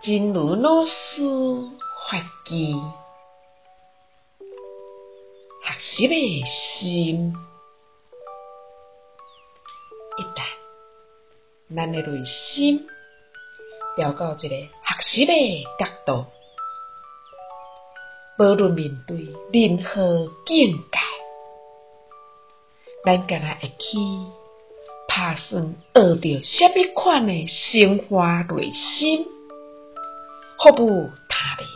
真如老师法语，学习的心，一旦咱的内心调到一个学习的角度，无论面对任何境界，咱敢若会去打算学着什么款的生活内心，服务他人。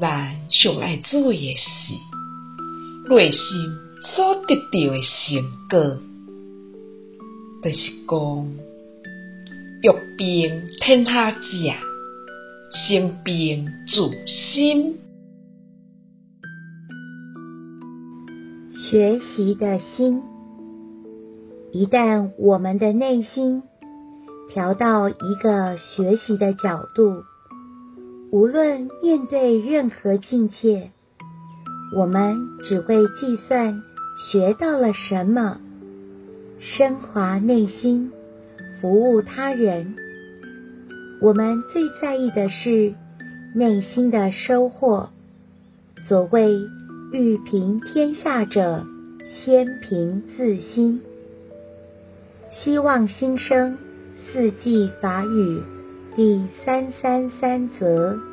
咱上爱做的是，内心所得到的成果，就是讲，欲辨天下者，先辨自心。学习的心，一旦我们的内心调到一个学习的角度，无论面对任何境界，我们只会计算学到了什么，升华内心，服务他人。我们最在意的是内心的收获。所谓。欲平天下者，先平自心。希望新生四季法语第三三三则。